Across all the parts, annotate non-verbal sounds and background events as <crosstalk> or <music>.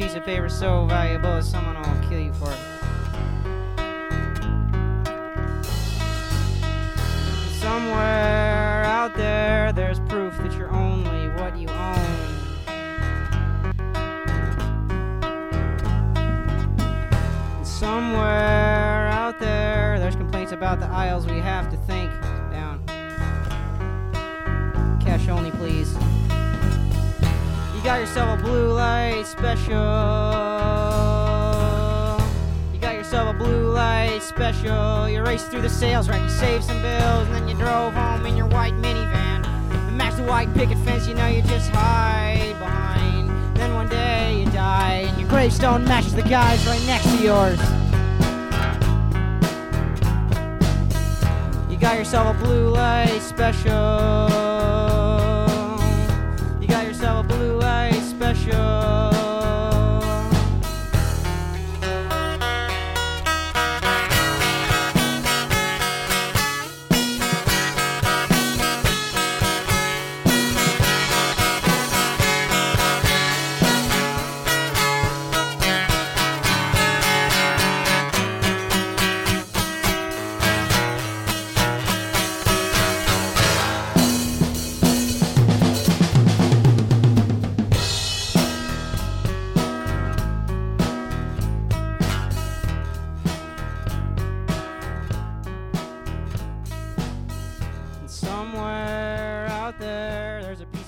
piece of paper so valuable that someone will kill you for it. Somewhere out there, there's proof that you're only what you own. And somewhere out there, there's complaints about the aisles we have got yourself a blue light special. You got yourself a blue light special. You raced through the sales rack, you saved some bills, and then you drove home in your white minivan. And matched the white picket fence, you know you just hide behind. Then one day you die, and your gravestone matches the guy's right next to yours. You got yourself a blue light special. Light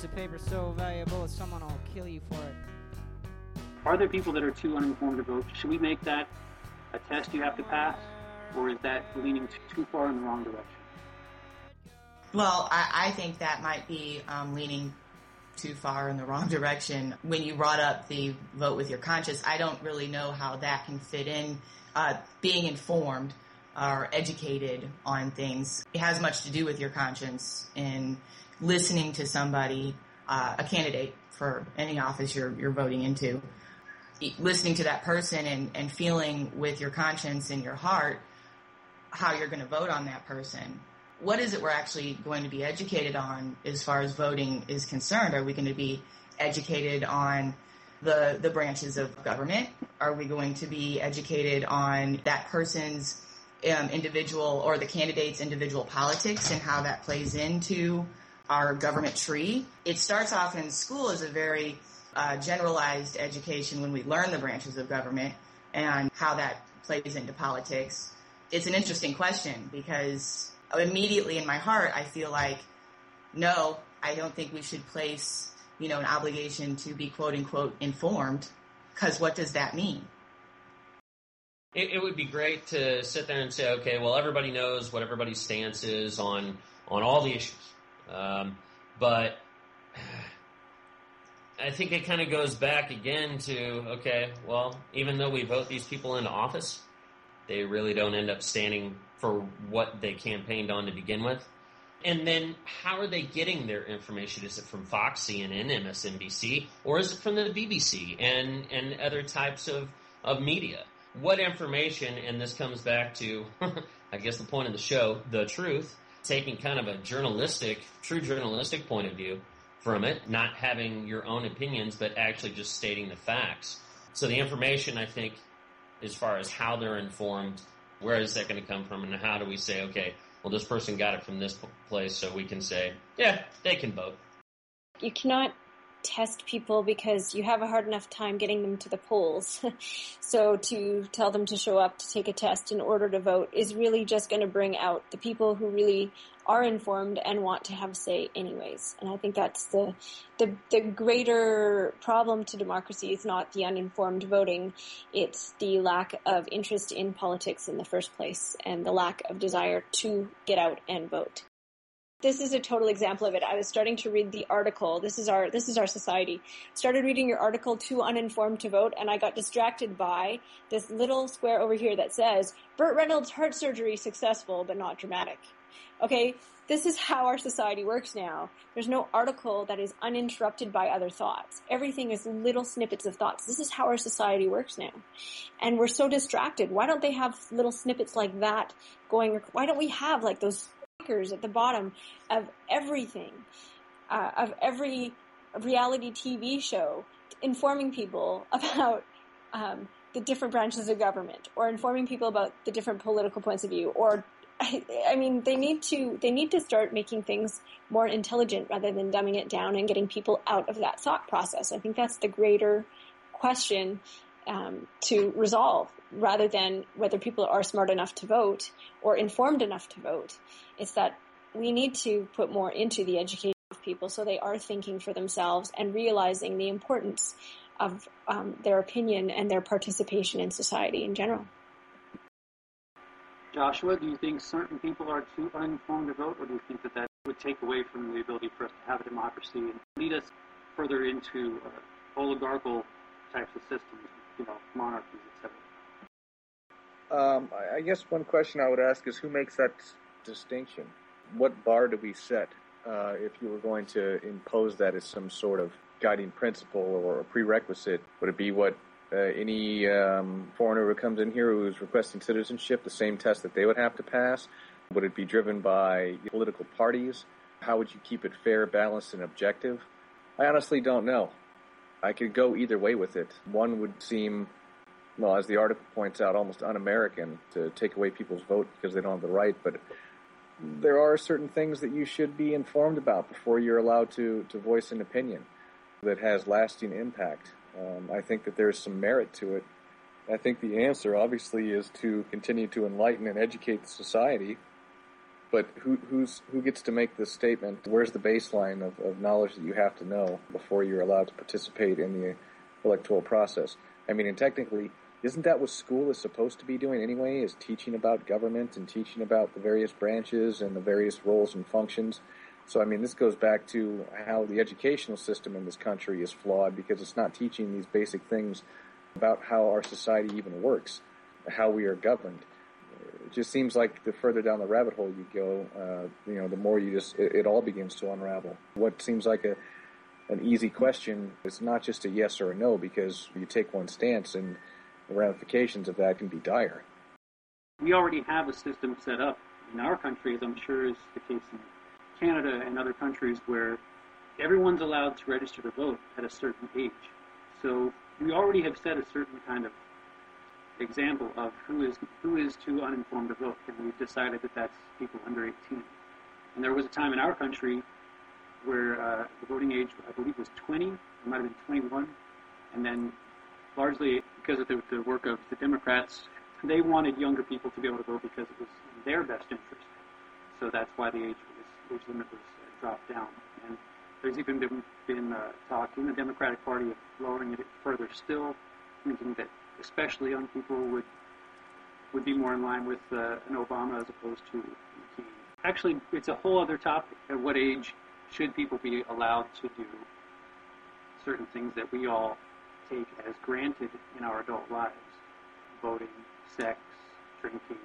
piece of paper so valuable that someone will kill you for it. Are there people that are too uninformed to vote? Should we make that a test you have to pass, or is that leaning too far in the wrong direction? Well, I, I think that might be um, leaning too far in the wrong direction. When you brought up the vote with your conscience, I don't really know how that can fit in. Uh, being informed or educated on things it has much to do with your conscience and listening to somebody, uh, a candidate for any office you're, you're voting into, listening to that person and, and feeling with your conscience and your heart how you're going to vote on that person what is it we're actually going to be educated on as far as voting is concerned? Are we going to be educated on the the branches of government? Are we going to be educated on that person's um, individual or the candidate's individual politics and how that plays into our government tree? It starts off in school as a very uh, generalized education when we learn the branches of government and how that plays into politics. It's an interesting question because immediately in my heart, I feel like, no, I don't think we should place, you know, an obligation to be quote unquote informed. Cause what does that mean? It, it would be great to sit there and say, okay, well, everybody knows what everybody's stance is on on all the issues, um, but I think it kind of goes back again to okay, well, even though we vote these people into office, they really don't end up standing for what they campaigned on to begin with. And then how are they getting their information? Is it from Fox, CNN, MSNBC, or is it from the BBC and, and other types of, of media? What information, and this comes back to, <laughs> I guess the point of the show, the truth, taking kind of a journalistic, true journalistic point of view from it, not having your own opinions, but actually just stating the facts. So the information, I think, as far as how they're informed, where is that going to come from, and how do we say, okay, well, this person got it from this place, so we can say, yeah, they can vote. You cannot test people because you have a hard enough time getting them to the polls. <laughs> so to tell them to show up to take a test in order to vote is really just going to bring out the people who really are informed and want to have a say anyways. And I think that's the, the, the greater problem to democracy is not the uninformed voting. It's the lack of interest in politics in the first place and the lack of desire to get out and vote this is a total example of it. I was starting to read the article. This is our this is our society. Started reading your article too uninformed to vote and I got distracted by this little square over here that says Burt Reynolds heart surgery successful but not dramatic. Okay, this is how our society works now. There's no article that is uninterrupted by other thoughts. Everything is little snippets of thoughts. This is how our society works now. And we're so distracted. Why don't they have little snippets like that going? Why don't we have like those at the bottom of everything, uh, of every reality TV show informing people <laughs> about um, the different branches of government, or informing people about the different political points of view, or I, <laughs> I mean, they need to they need to start making things more intelligent rather than dumbing it down and getting people out of that thought process. I think that's the greater question um, to resolve rather than whether people are smart enough to vote or informed enough to vote. It's that we need to put more into the education of people so they are thinking for themselves and realizing the importance of um, their opinion and their participation in society in general. Joshua, do you think certain people are too uninformed to vote, or do you think that that would take away from the ability for us to have a democracy and lead us further into uh, oligarchical types of systems, you know, monarchies, etc.? Um, I guess one question I would ask is who makes that distinction? What bar do we set uh, if you were going to impose that as some sort of guiding principle or a prerequisite? Would it be what uh, any um, foreigner who comes in here who is requesting citizenship, the same test that they would have to pass? Would it be driven by political parties? How would you keep it fair, balanced, and objective? I honestly don't know. I could go either way with it. One would seem, well, as the article points out, almost un-American to take away people's vote because they don't have the right. But there are certain things that you should be informed about before you're allowed to, to voice an opinion that has lasting impact. Um, I think that there's some merit to it. I think the answer, obviously, is to continue to enlighten and educate society. But who, who's, who gets to make this statement? Where's the baseline of, of knowledge that you have to know before you're allowed to participate in the electoral process? I mean, and technically, isn't that what school is supposed to be doing anyway? Is teaching about government and teaching about the various branches and the various roles and functions? So, I mean, this goes back to how the educational system in this country is flawed because it's not teaching these basic things about how our society even works, how we are governed. It just seems like the further down the rabbit hole you go, uh, you know, the more you just, it, it, all begins to unravel. What seems like a, an easy question is not just a yes or a no because you take one stance and the ramifications of that can be dire. We already have a system set up in our country, as I'm sure is the case in Canada and other countries where everyone's allowed to register to vote at a certain age. So we already have set a certain kind of example of who is who is too uninformed to vote, and we've decided that that's people under 18. And there was a time in our country where uh, the voting age, I believe, was 20. It might have been 21, and then largely because of the, the work of the Democrats, they wanted younger people to be able to vote because it was in their best interest. So that's why the age age limit was dropped down. And there's even been, been uh, talk in the Democratic Party of lowering it further still, thinking that especially young people would would be more in line with uh, an Obama as opposed to McCain. Actually, it's a whole other topic. At what age should people be allowed to do certain things that we all take as granted in our adult lives? Voting, sex, drinking.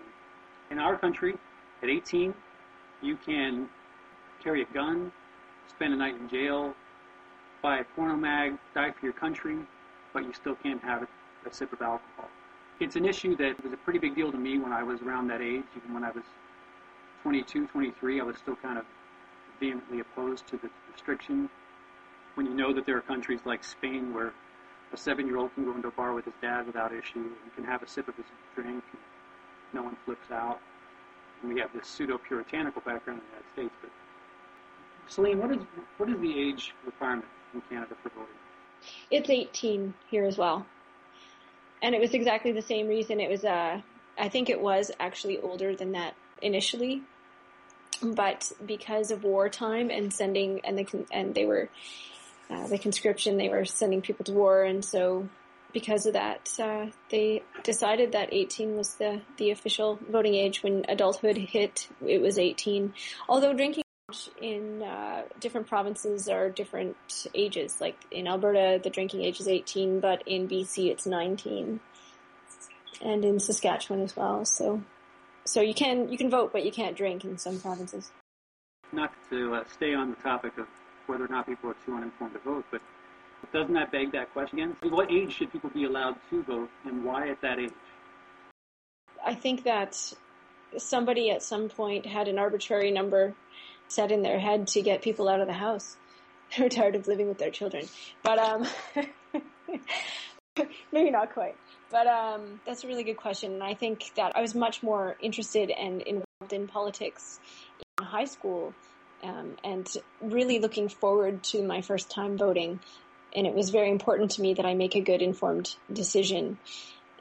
In our country, at 18, you can carry a gun, spend a night in jail, buy a porno mag, die for your country, but you still can't have a, a sip of alcohol. It's an issue that was a pretty big deal to me when I was around that age. Even when I was 22, 23, I was still kind of vehemently opposed to the restriction. When you know that there are countries like Spain where a seven-year-old can go into a bar with his dad without issue and can have a sip of his drink, and no one flips out. And we have this pseudo-puritanical background in the United States, but Celine, what is what is the age requirement in Canada for voting? It's 18 here as well, and it was exactly the same reason. It was, uh, I think it was actually older than that initially, but because of wartime and sending and the and they were uh, the conscription, they were sending people to war, and so because of that, uh, they decided that 18 was the the official voting age. When adulthood hit, it was 18. Although drinking in uh, different provinces are different ages. Like in Alberta, the drinking age is 18, but in BC it's 19, and in Saskatchewan as well. So, so you can you can vote, but you can't drink in some provinces. Not to uh, stay on the topic of whether or not people are too uninformed to vote, but doesn't that beg that question again? What age should people be allowed to vote, and why at that age? I think that somebody at some point had an arbitrary number set in their head to get people out of the house. <laughs> They're tired of living with their children. But um, <laughs> Maybe not quite. But um, that's a really good question. And I think that I was much more interested and involved in politics in high school um, and really looking forward to my first time voting. And it was very important to me that I make a good informed decision.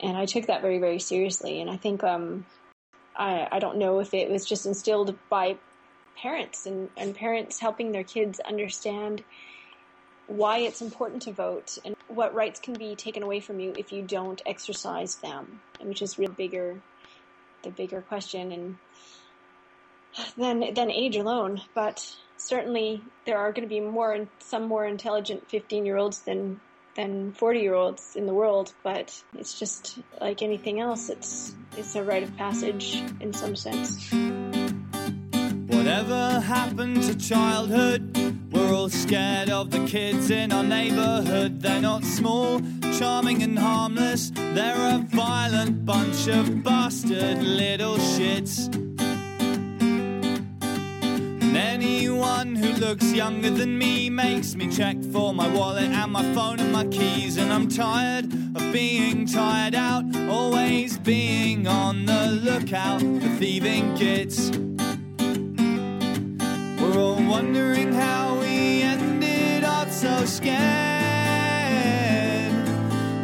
And I took that very, very seriously. And I think um, I, I don't know if it was just instilled by parents and, and parents helping their kids understand why it's important to vote and what rights can be taken away from you if you don't exercise them, which is really bigger, the bigger question and than than age alone. But certainly there are going to be more some more intelligent 15 year olds than than 40 year olds in the world. But it's just like anything else. It's it's a rite of passage in some sense. Whatever happened to childhood? We're all scared of the kids in our neighborhood. They're not small, charming, and harmless. They're a violent bunch of bastard little shits. Anyone who looks younger than me makes me check for my wallet and my phone and my keys. And I'm tired of being tired out, always being on the lookout for thieving kids. We're all wondering how we ended up so scared.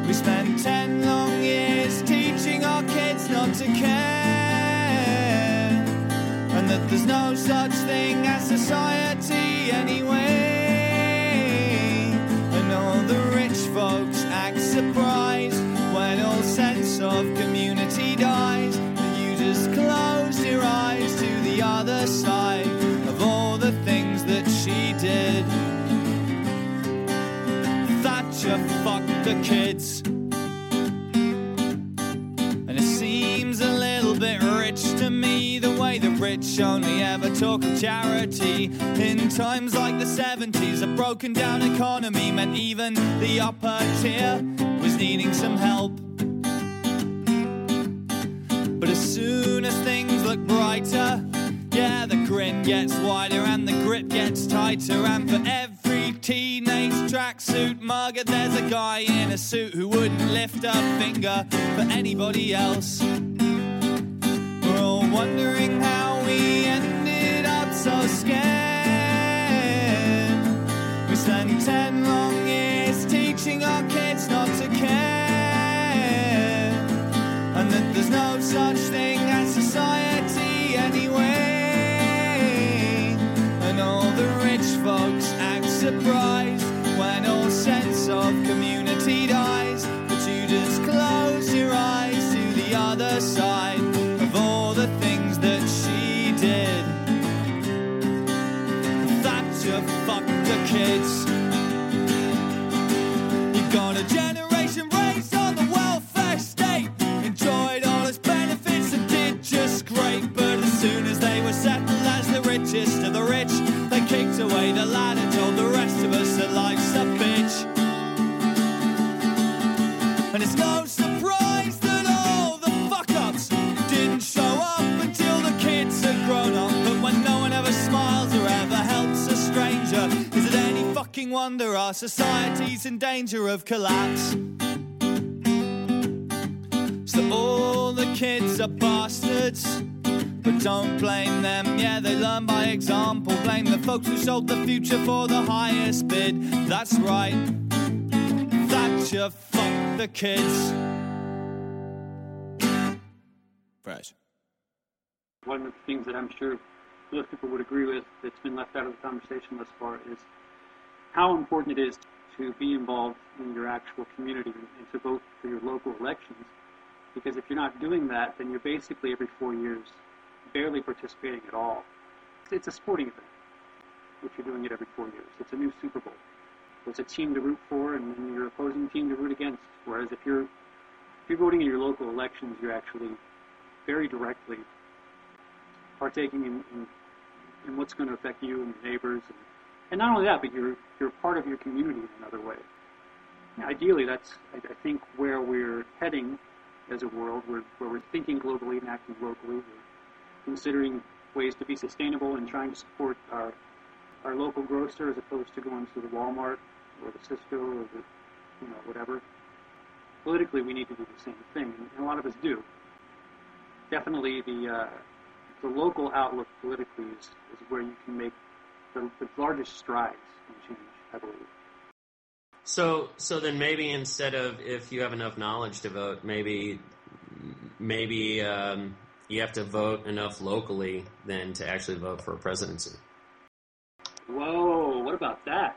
We spent ten long years teaching our kids not to care, that there's no such thing as society anyway. And all the rich folks act surprised when all sense of community dies. And you just close your eyes to the other side of all the things that she did. Thatcher fucked the kids. Rich only ever talk of charity. In times like the 70s, a broken down economy meant even the upper tier was needing some help. But as soon as things look brighter, yeah, the grin gets wider and the grip gets tighter. And for every teenage tracksuit mugger, there's a guy in a suit who wouldn't lift a finger for anybody else. We're all wondering how Ten long years teaching our kids not to care, and that there's no such thing as society anyway. And all the rich folks act surprised when all sense of community dies. But you just close your eyes to the other side of all the things that she did. Thatcher fucked the kids. Kicked away the lad and told the rest of us that life's a bitch. And it's no surprise that all the fuck ups didn't show up until the kids had grown up. But when no one ever smiles or ever helps a stranger, is it any fucking wonder our society's in danger of collapse? So all the kids are bastards. But don't blame them, yeah, they learn by example. Blame the folks who sold the future for the highest bid. That's right. Thatcher fuck the kids. Fresh. One of the things that I'm sure most people would agree with that's been left out of the conversation thus far is how important it is to be involved in your actual community and to vote for your local elections. Because if you're not doing that, then you're basically every four years barely participating at all. It's a sporting event which you're doing it every four years. It's a new Super Bowl. It's a team to root for and your opposing team to root against. Whereas if you're if you're voting in your local elections, you're actually very directly partaking in, in, in what's going to affect you and your neighbors. And, and not only that, but you're, you're part of your community in another way. Ideally, that's, I, I think, where we're heading as a world, where, where we're thinking globally and acting locally. We're considering ways to be sustainable and trying to support our, our local grocer as opposed to going to the Walmart or the Cisco or the you know, whatever. Politically, we need to do the same thing, and a lot of us do. Definitely, the uh, the local outlook politically is, is where you can make the, the largest strides in change, I believe. So, so then maybe instead of if you have enough knowledge to vote, maybe, maybe um, you have to vote enough locally then to actually vote for a presidency. Whoa! What about that?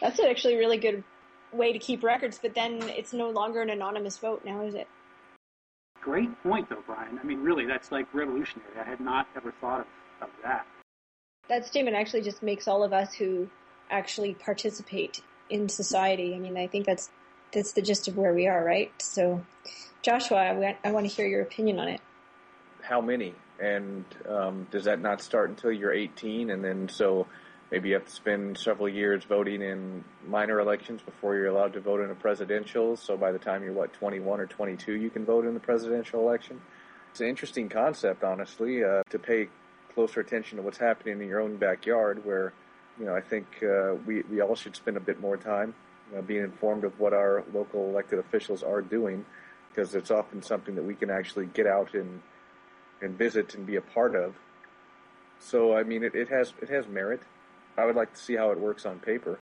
That's actually a really good way to keep records, but then it's no longer an anonymous vote now, is it? Great point, though, Brian. I mean, really, that's like revolutionary. I had not ever thought of, of that. That statement actually just makes all of us who actually participate in society. I mean, I think that's that's the gist of where we are, right? So, Joshua, I, I want to hear your opinion on it. How many? And um, does that not start until you're 18? And then so maybe you have to spend several years voting in minor elections before you're allowed to vote in a presidential. So by the time you're what 21 or 22, you can vote in the presidential election. It's an interesting concept, honestly, uh, to pay closer attention to what's happening in your own backyard, where you know I think uh, we we all should spend a bit more time you know, being informed of what our local elected officials are doing, because it's often something that we can actually get out and and visit and be a part of. So I mean, it, it has it has merit. I would like to see how it works on paper.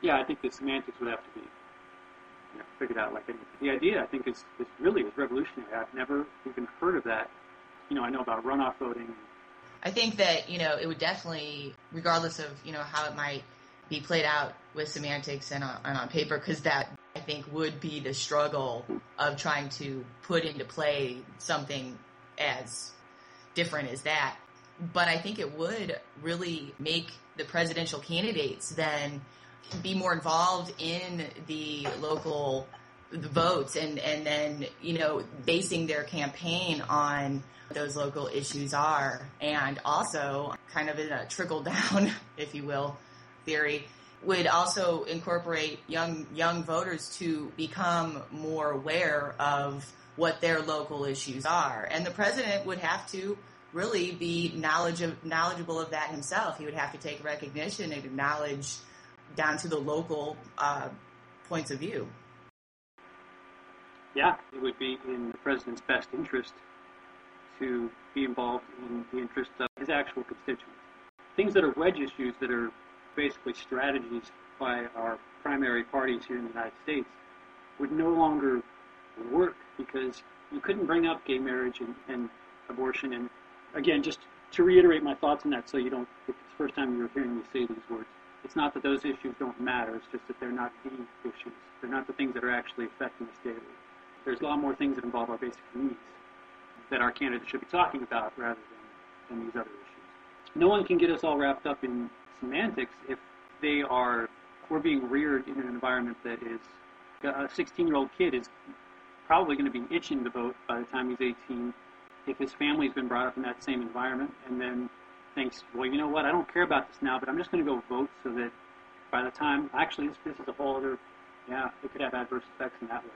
Yeah, I think the semantics would have to be you know, figured out like anything. The idea, I think, is, is really is revolutionary. I've never even heard of that. You know, I know about runoff voting. I think that you know it would definitely, regardless of you know how it might be played out with semantics and on, and on paper, because that I think would be the struggle of trying to put into play something as different as that but I think it would really make the presidential candidates then be more involved in the local votes and, and then, you know, basing their campaign on those local issues are. And also kind of in a trickle down, <laughs> if you will, theory would also incorporate young, young voters to become more aware of what their local issues are. And the president would have to really be knowledge of, knowledgeable of that himself. He would have to take recognition and acknowledge down to the local uh, points of view. Yeah, it would be in the president's best interest to be involved in the interest of his actual constituents. Things that are wedge issues that are basically strategies by our primary parties here in the United States would no longer work because you couldn't bring up gay marriage and, and abortion and again, just to reiterate my thoughts on that so you don't, if it's the first time you're hearing me say these words, it's not that those issues don't matter, it's just that they're not the issues. They're not the things that are actually affecting us daily. There's a lot more things that involve our basic needs that our candidates should be talking about rather than, than these other issues. No one can get us all wrapped up in semantics if they are, we're being reared in an environment that is, a 16 year old kid is probably going to be itching to vote by the time he's 18 if his family's been brought up in that same environment and then thinks, well, you know what, I don't care about this now, but I'm just going to go vote so that by the time, actually, this, this is a whole other, yeah, it could have adverse effects in that way.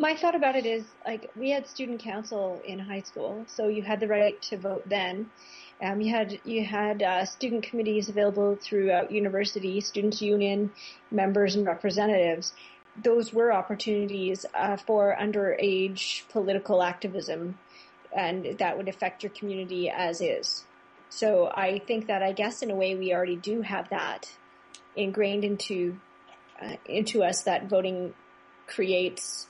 My thought about it is like we had student council in high school, so you had the right to vote then. Um, you had you had uh, student committees available throughout university, students union members and representatives, those were opportunities uh, for underage political activism, and that would affect your community as is. So I think that I guess in a way we already do have that ingrained into uh, into us that voting creates,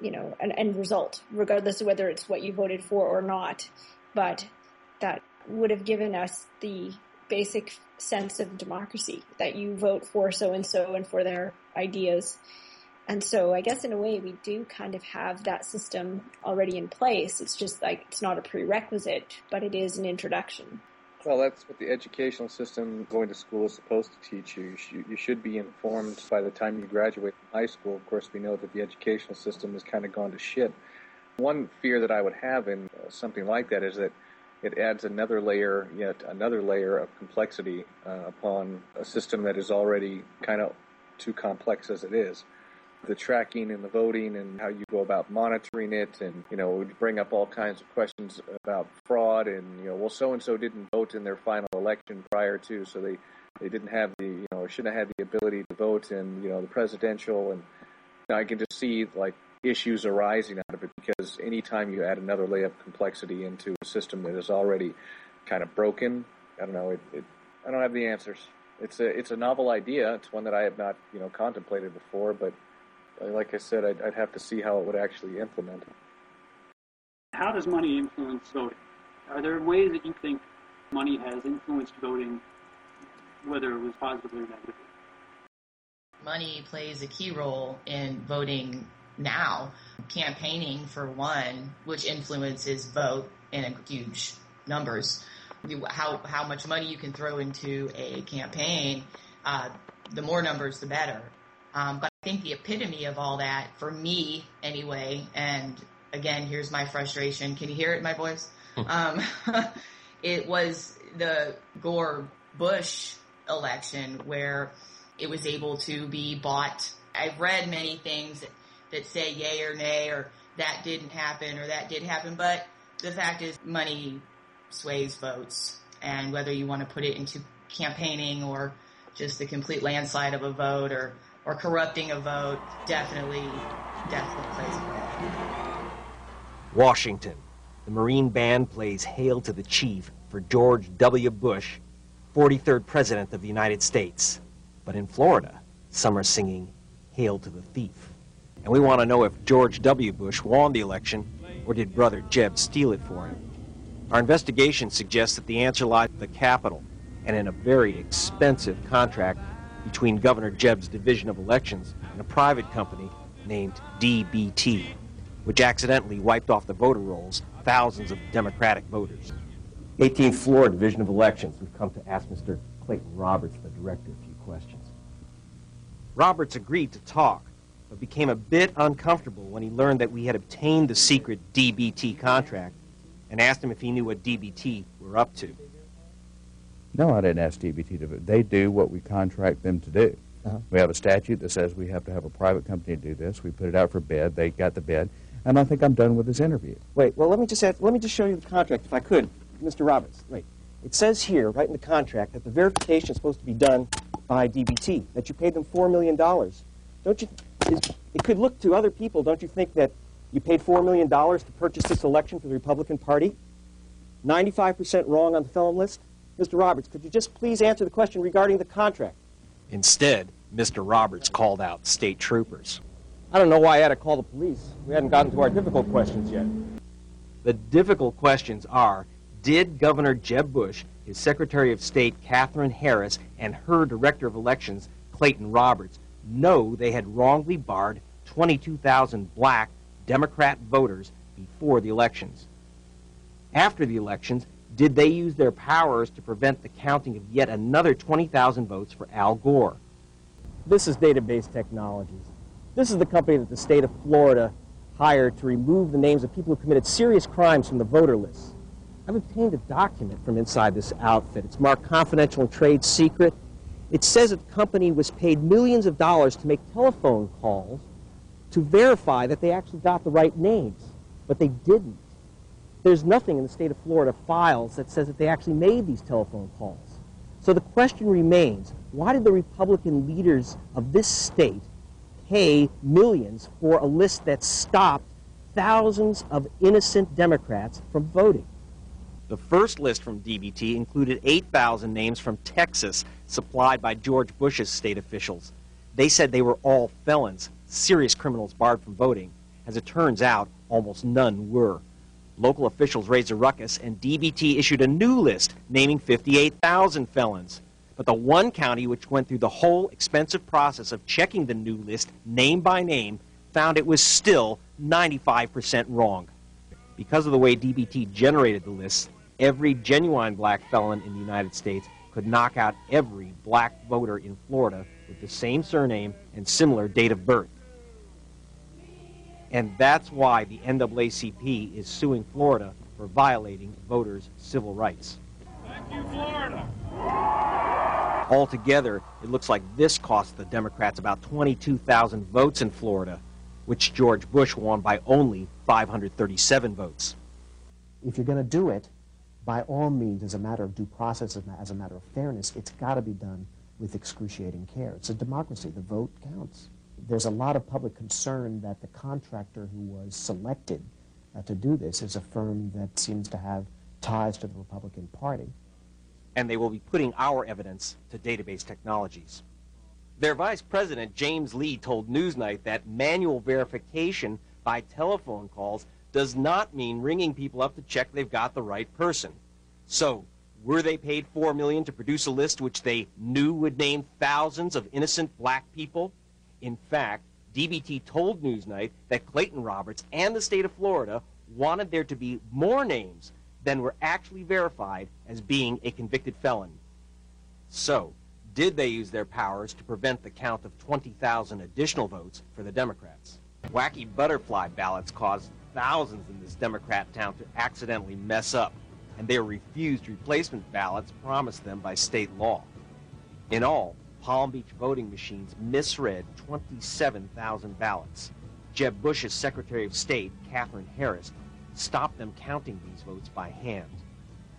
you know, an end result, regardless of whether it's what you voted for or not. But that would have given us the basic sense of democracy that you vote for so and so and for their ideas and so I guess in a way we do kind of have that system already in place. It's just like it's not a prerequisite, but it is an introduction. Well, that's what the educational system going to school is supposed to teach you. You should, be informed by the time you graduate from high school. Of course, we know that the educational system has kind of gone to shit. One fear that I would have in uh, something like that is that it adds another layer, yet another layer of complexity uh, upon a system that is already kind of too complex as it is the tracking and the voting and how you go about monitoring it and you know would bring up all kinds of questions about fraud and you know well so and so didn't vote in their final election prior to so they they didn't have the you know shouldn't have had the ability to vote in, you know, the presidential, and you know, I can just see like issues arising out of it because anytime you add another layer of complexity into a system that is already kind of broken, I don't know, it, it I don't have the answers. It's a it's a novel idea. It's one that I have not you know contemplated before, but uh, like I said, I'd, I'd have to see how it would actually implement. How does money influence voting? Are there ways that you think money has influenced voting, whether it was positively or negatively? Money plays a key role in voting now. Campaigning, for one, which influences vote in huge numbers. How, how much money you can throw into a campaign, uh, the more numbers, the better. Um, but I think the epitome of all that, for me anyway, and again, here's my frustration. Can you hear it in my voice? Um, <laughs> it was the Gore Bush election where it was able to be bought. I've read many things that, that say yay or nay or that didn't happen or that did happen, but the fact is money sways votes and whether you want to put it into campaigning or just the complete landslide of a vote or, or corrupting a vote definitely, definitely plays a role. Washington. The Marine Band plays Hail to the Chief for George W. Bush, 43rd President of the United States. But in Florida, some are singing Hail to the Thief. And we want to know if George W. Bush won the election or did Brother Jeb steal it for him. Our investigation suggests that the answer lies at the Capitol and in a very expensive contract between Governor Jeb's Division of Elections and a private company named DBT, which accidentally wiped off the voter rolls thousands of Democratic voters. 18th Floor Division of Elections. We've come to ask Mr. Clayton Roberts, the director, a few questions. Roberts agreed to talk, but became a bit uncomfortable when he learned that we had obtained the secret DBT contract and asked him if he knew what DBT were up to. No, I didn't ask DBT to do They do what we contract them to do. Uh-huh. We have a statute that says we have to have a private company to do this. We put it out for bid. They got the bid and I think I'm done with this interview. Wait, well, let me just add, let me just show you the contract, if I could, Mr. Roberts. Wait, it says here, right in the contract, that the verification is supposed to be done by DBT. That you paid them four million dollars. Don't you? Is, it could look to other people. Don't you think that you paid four million dollars to purchase this election for the Republican Party? Ninety-five percent wrong on the felon list. Mr. Roberts, could you just please answer the question regarding the contract? Instead, Mr. Roberts called out state troopers. I don't know why I had to call the police. We hadn't gotten to our difficult questions yet. The difficult questions are Did Governor Jeb Bush, his Secretary of State Katherine Harris, and her Director of Elections Clayton Roberts know they had wrongly barred 22,000 black Democrat voters before the elections? After the elections, did they use their powers to prevent the counting of yet another 20,000 votes for Al Gore? This is database technologies. This is the company that the state of Florida hired to remove the names of people who committed serious crimes from the voter list. I've obtained a document from inside this outfit. It's marked confidential and trade secret. It says that the company was paid millions of dollars to make telephone calls to verify that they actually got the right names, but they didn't. There's nothing in the state of Florida files that says that they actually made these telephone calls. So the question remains, why did the Republican leaders of this state pay millions for a list that stopped thousands of innocent Democrats from voting. The first list from DBT included 8,000 names from Texas supplied by George Bush's state officials. They said they were all felons, serious criminals barred from voting. As it turns out, almost none were. Local officials raised a ruckus, and DBT issued a new list naming 58,000 felons. But the one county which went through the whole expensive process of checking the new list name by name found it was still 95% wrong. Because of the way DBT generated the list, every genuine black felon in the United States could knock out every black voter in Florida with the same surname and similar date of birth. And that's why the NAACP is suing Florida for violating voters' civil rights. Thank you, Florida. Altogether, it looks like this cost the Democrats about 22,000 votes in Florida, which George Bush won by only 537 votes. If you're going to do it, by all means, as a matter of due process, as a matter of fairness, it's got to be done with excruciating care. It's a democracy. The vote counts. There's a lot of public concern that the contractor who was selected uh, to do this is a firm that seems to have ties to the Republican Party. And they will be putting our evidence to database technologies. Their vice president, James Lee, told Newsnight that manual verification by telephone calls does not mean ringing people up to check they've got the right person. So, were they paid 4 million to produce a list which they knew would name thousands of innocent black people? In fact, DBT told Newsnight that Clayton Roberts and the state of Florida wanted there to be more names than were actually verified as being a convicted felon. So, did they use their powers to prevent the count of 20,000 additional votes for the Democrats? Wacky butterfly ballots caused thousands in this Democrat town to accidentally mess up, and they refused replacement ballots promised them by state law. In all, Palm Beach voting machines misread 27,000 ballots. Jeb Bush's Secretary of State, Katherine Harris, stopped them counting these votes by hand.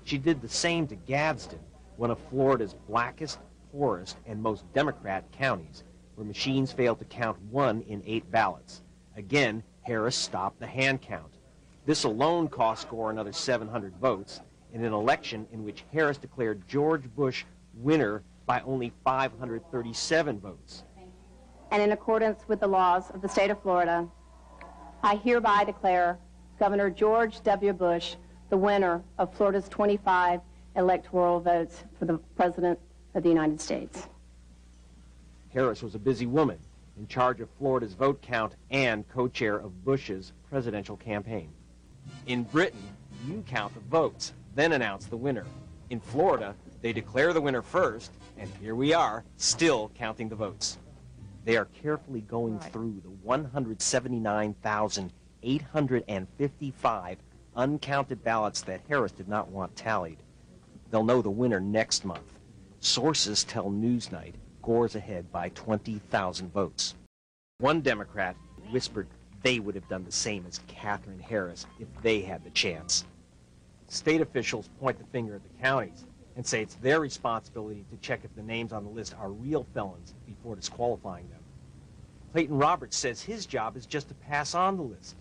She did the same to Gadsden, one of Florida's blackest, poorest, and most Democrat counties, where machines failed to count one in eight ballots. Again, Harris stopped the hand count. This alone cost Gore another 700 votes in an election in which Harris declared George Bush winner by only 537 votes. And in accordance with the laws of the state of Florida, I hereby declare Governor George W. Bush the winner of Florida's 25 electoral votes for the President of the United States. Harris was a busy woman in charge of Florida's vote count and co-chair of Bush's presidential campaign. In Britain, you count the votes, then announce the winner. In Florida, they declare the winner first, and here we are, still counting the votes. They are carefully going through the 179,855 uncounted ballots that Harris did not want tallied. They'll know the winner next month. Sources tell Newsnight Gore's ahead by 20,000 votes. One Democrat whispered they would have done the same as Katherine Harris if they had the chance. State officials point the finger at the counties and say it's their responsibility to check if the names on the list are real felons before disqualifying them. Clayton Roberts says his job is just to pass on the list.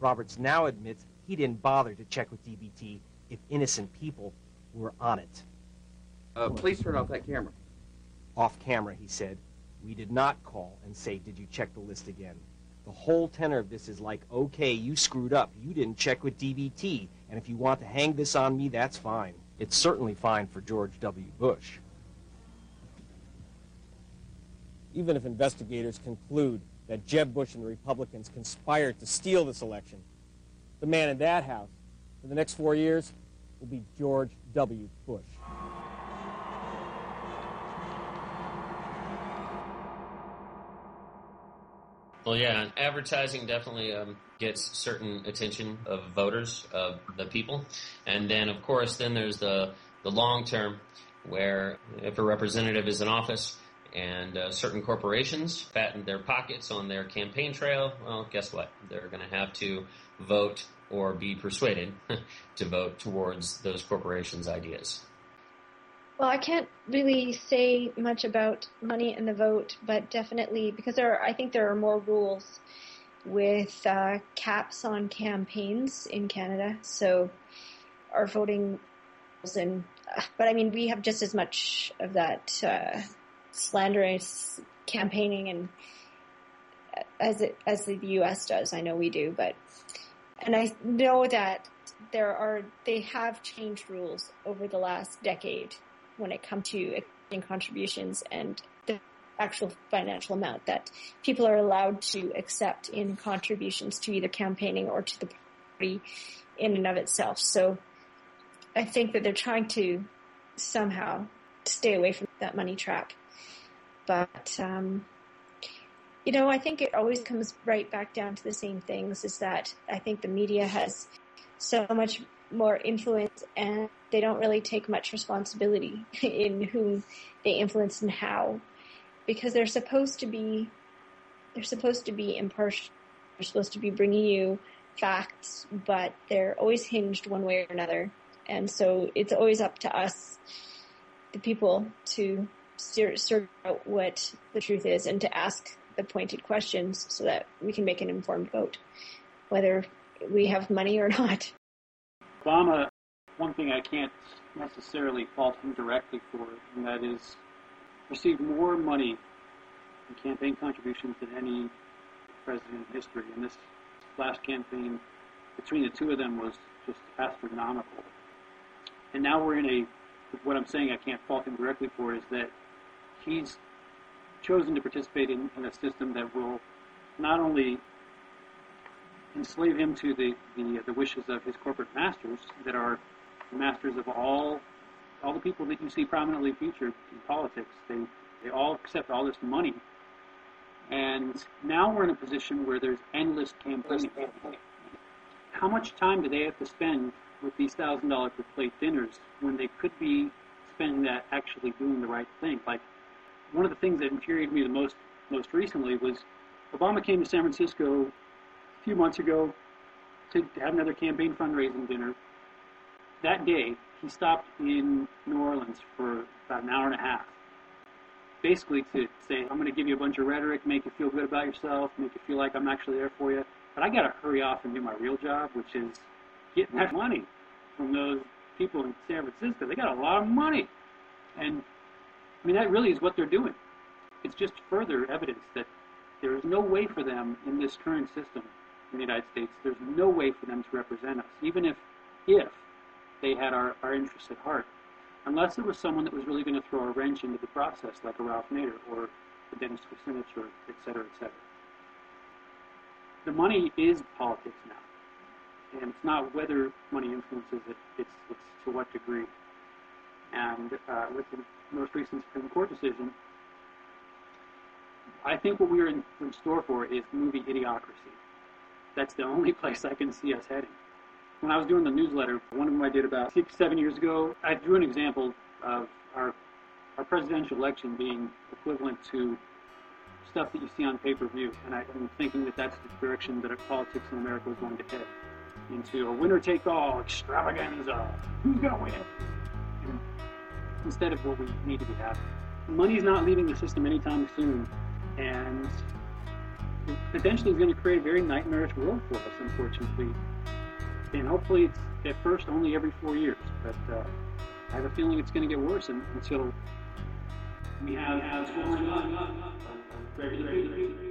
Roberts now admits he didn't bother to check with DBT if innocent people were on it. Uh, please turn off that camera. Off camera, he said, we did not call and say, did you check the list again? The whole tenor of this is like, okay, you screwed up. You didn't check with DBT. And if you want to hang this on me, that's fine. It's certainly fine for George W. Bush. Even if investigators conclude that Jeb Bush and the Republicans conspired to steal this election, the man in that house for the next four years will be George W. Bush. Well, yeah, advertising definitely um, gets certain attention of voters, of the people, and then of course, then there's the the long term, where if a representative is in office and uh, certain corporations fatten their pockets on their campaign trail, well, guess what? They're going to have to vote or be persuaded <laughs> to vote towards those corporations' ideas. Well, I can't really say much about money and the vote, but definitely because there, are, I think there are more rules with uh, caps on campaigns in Canada. So our voting and uh, but I mean we have just as much of that uh, slanderous campaigning and as it as the U.S. does. I know we do, but and I know that there are they have changed rules over the last decade when it comes to accepting contributions and the actual financial amount that people are allowed to accept in contributions to either campaigning or to the party in and of itself. So I think that they're trying to somehow stay away from that money trap. But, um, you know, I think it always comes right back down to the same things is that I think the media has so much more influence and they don't really take much responsibility <laughs> in whom they influence and how. Because they're supposed to be they're supposed to be impartial they're supposed to be bringing you facts but they're always hinged one way or another. And so it's always up to us the people to sort out what the truth is and to ask the pointed questions so that we can make an informed vote, whether we have money or <laughs> not. Obama, one thing I can't necessarily fault him directly for, and that is received more money in campaign contributions than any president in history. And this last campaign between the two of them was just astronomical. And now we're in a, what I'm saying I can't fault him directly for is that he's chosen to participate in, in a system that will not only enslave him to the, the, the wishes of his corporate masters that are the masters of all all the people that you see prominently featured in politics. They they all accept all this money, and now we're in a position where there's endless campaigning. How much time do they have to spend with these thousand dollar per plate dinners when they could be spending that actually doing the right thing? Like one of the things that infuriated me the most most recently was Obama came to San Francisco a few months ago to, to have another campaign fundraising dinner. That day, he stopped in New Orleans for about an hour and a half, basically to say, I'm going to give you a bunch of rhetoric, make you feel good about yourself, make you feel like I'm actually there for you. But I got to hurry off and do my real job, which is getting that money from those people in San Francisco. They got a lot of money. And I mean, that really is what they're doing. It's just further evidence that there is no way for them in this current system in the United States, there's no way for them to represent us, even if, if they had our, our interests at heart. Unless it was someone that was really going to throw a wrench into the process, like a Ralph Nader or a Dennis Kucinich or et cetera, et cetera. The money is politics now. And it's not whether money influences it, it's, it's to what degree. And uh, with the most recent Supreme Court decision, I think what we are in, in store for is movie idiocracy. That's the only <laughs> place I can see us heading. When I was doing the newsletter, one of them I did about six, seven years ago, I drew an example of our, our presidential election being equivalent to stuff that you see on pay-per-view. And I, am thinking that that's the direction that politics in America is going to head into a winner-take-all extravaganza. Who's going to win? Instead of what we need to be having. Money's not leaving the system anytime soon, and potentially is going to create a very nightmarish world for us, unfortunately. And hopefully, it's at first only every four years, but uh, I have a feeling it's going to get worse until we have, have regular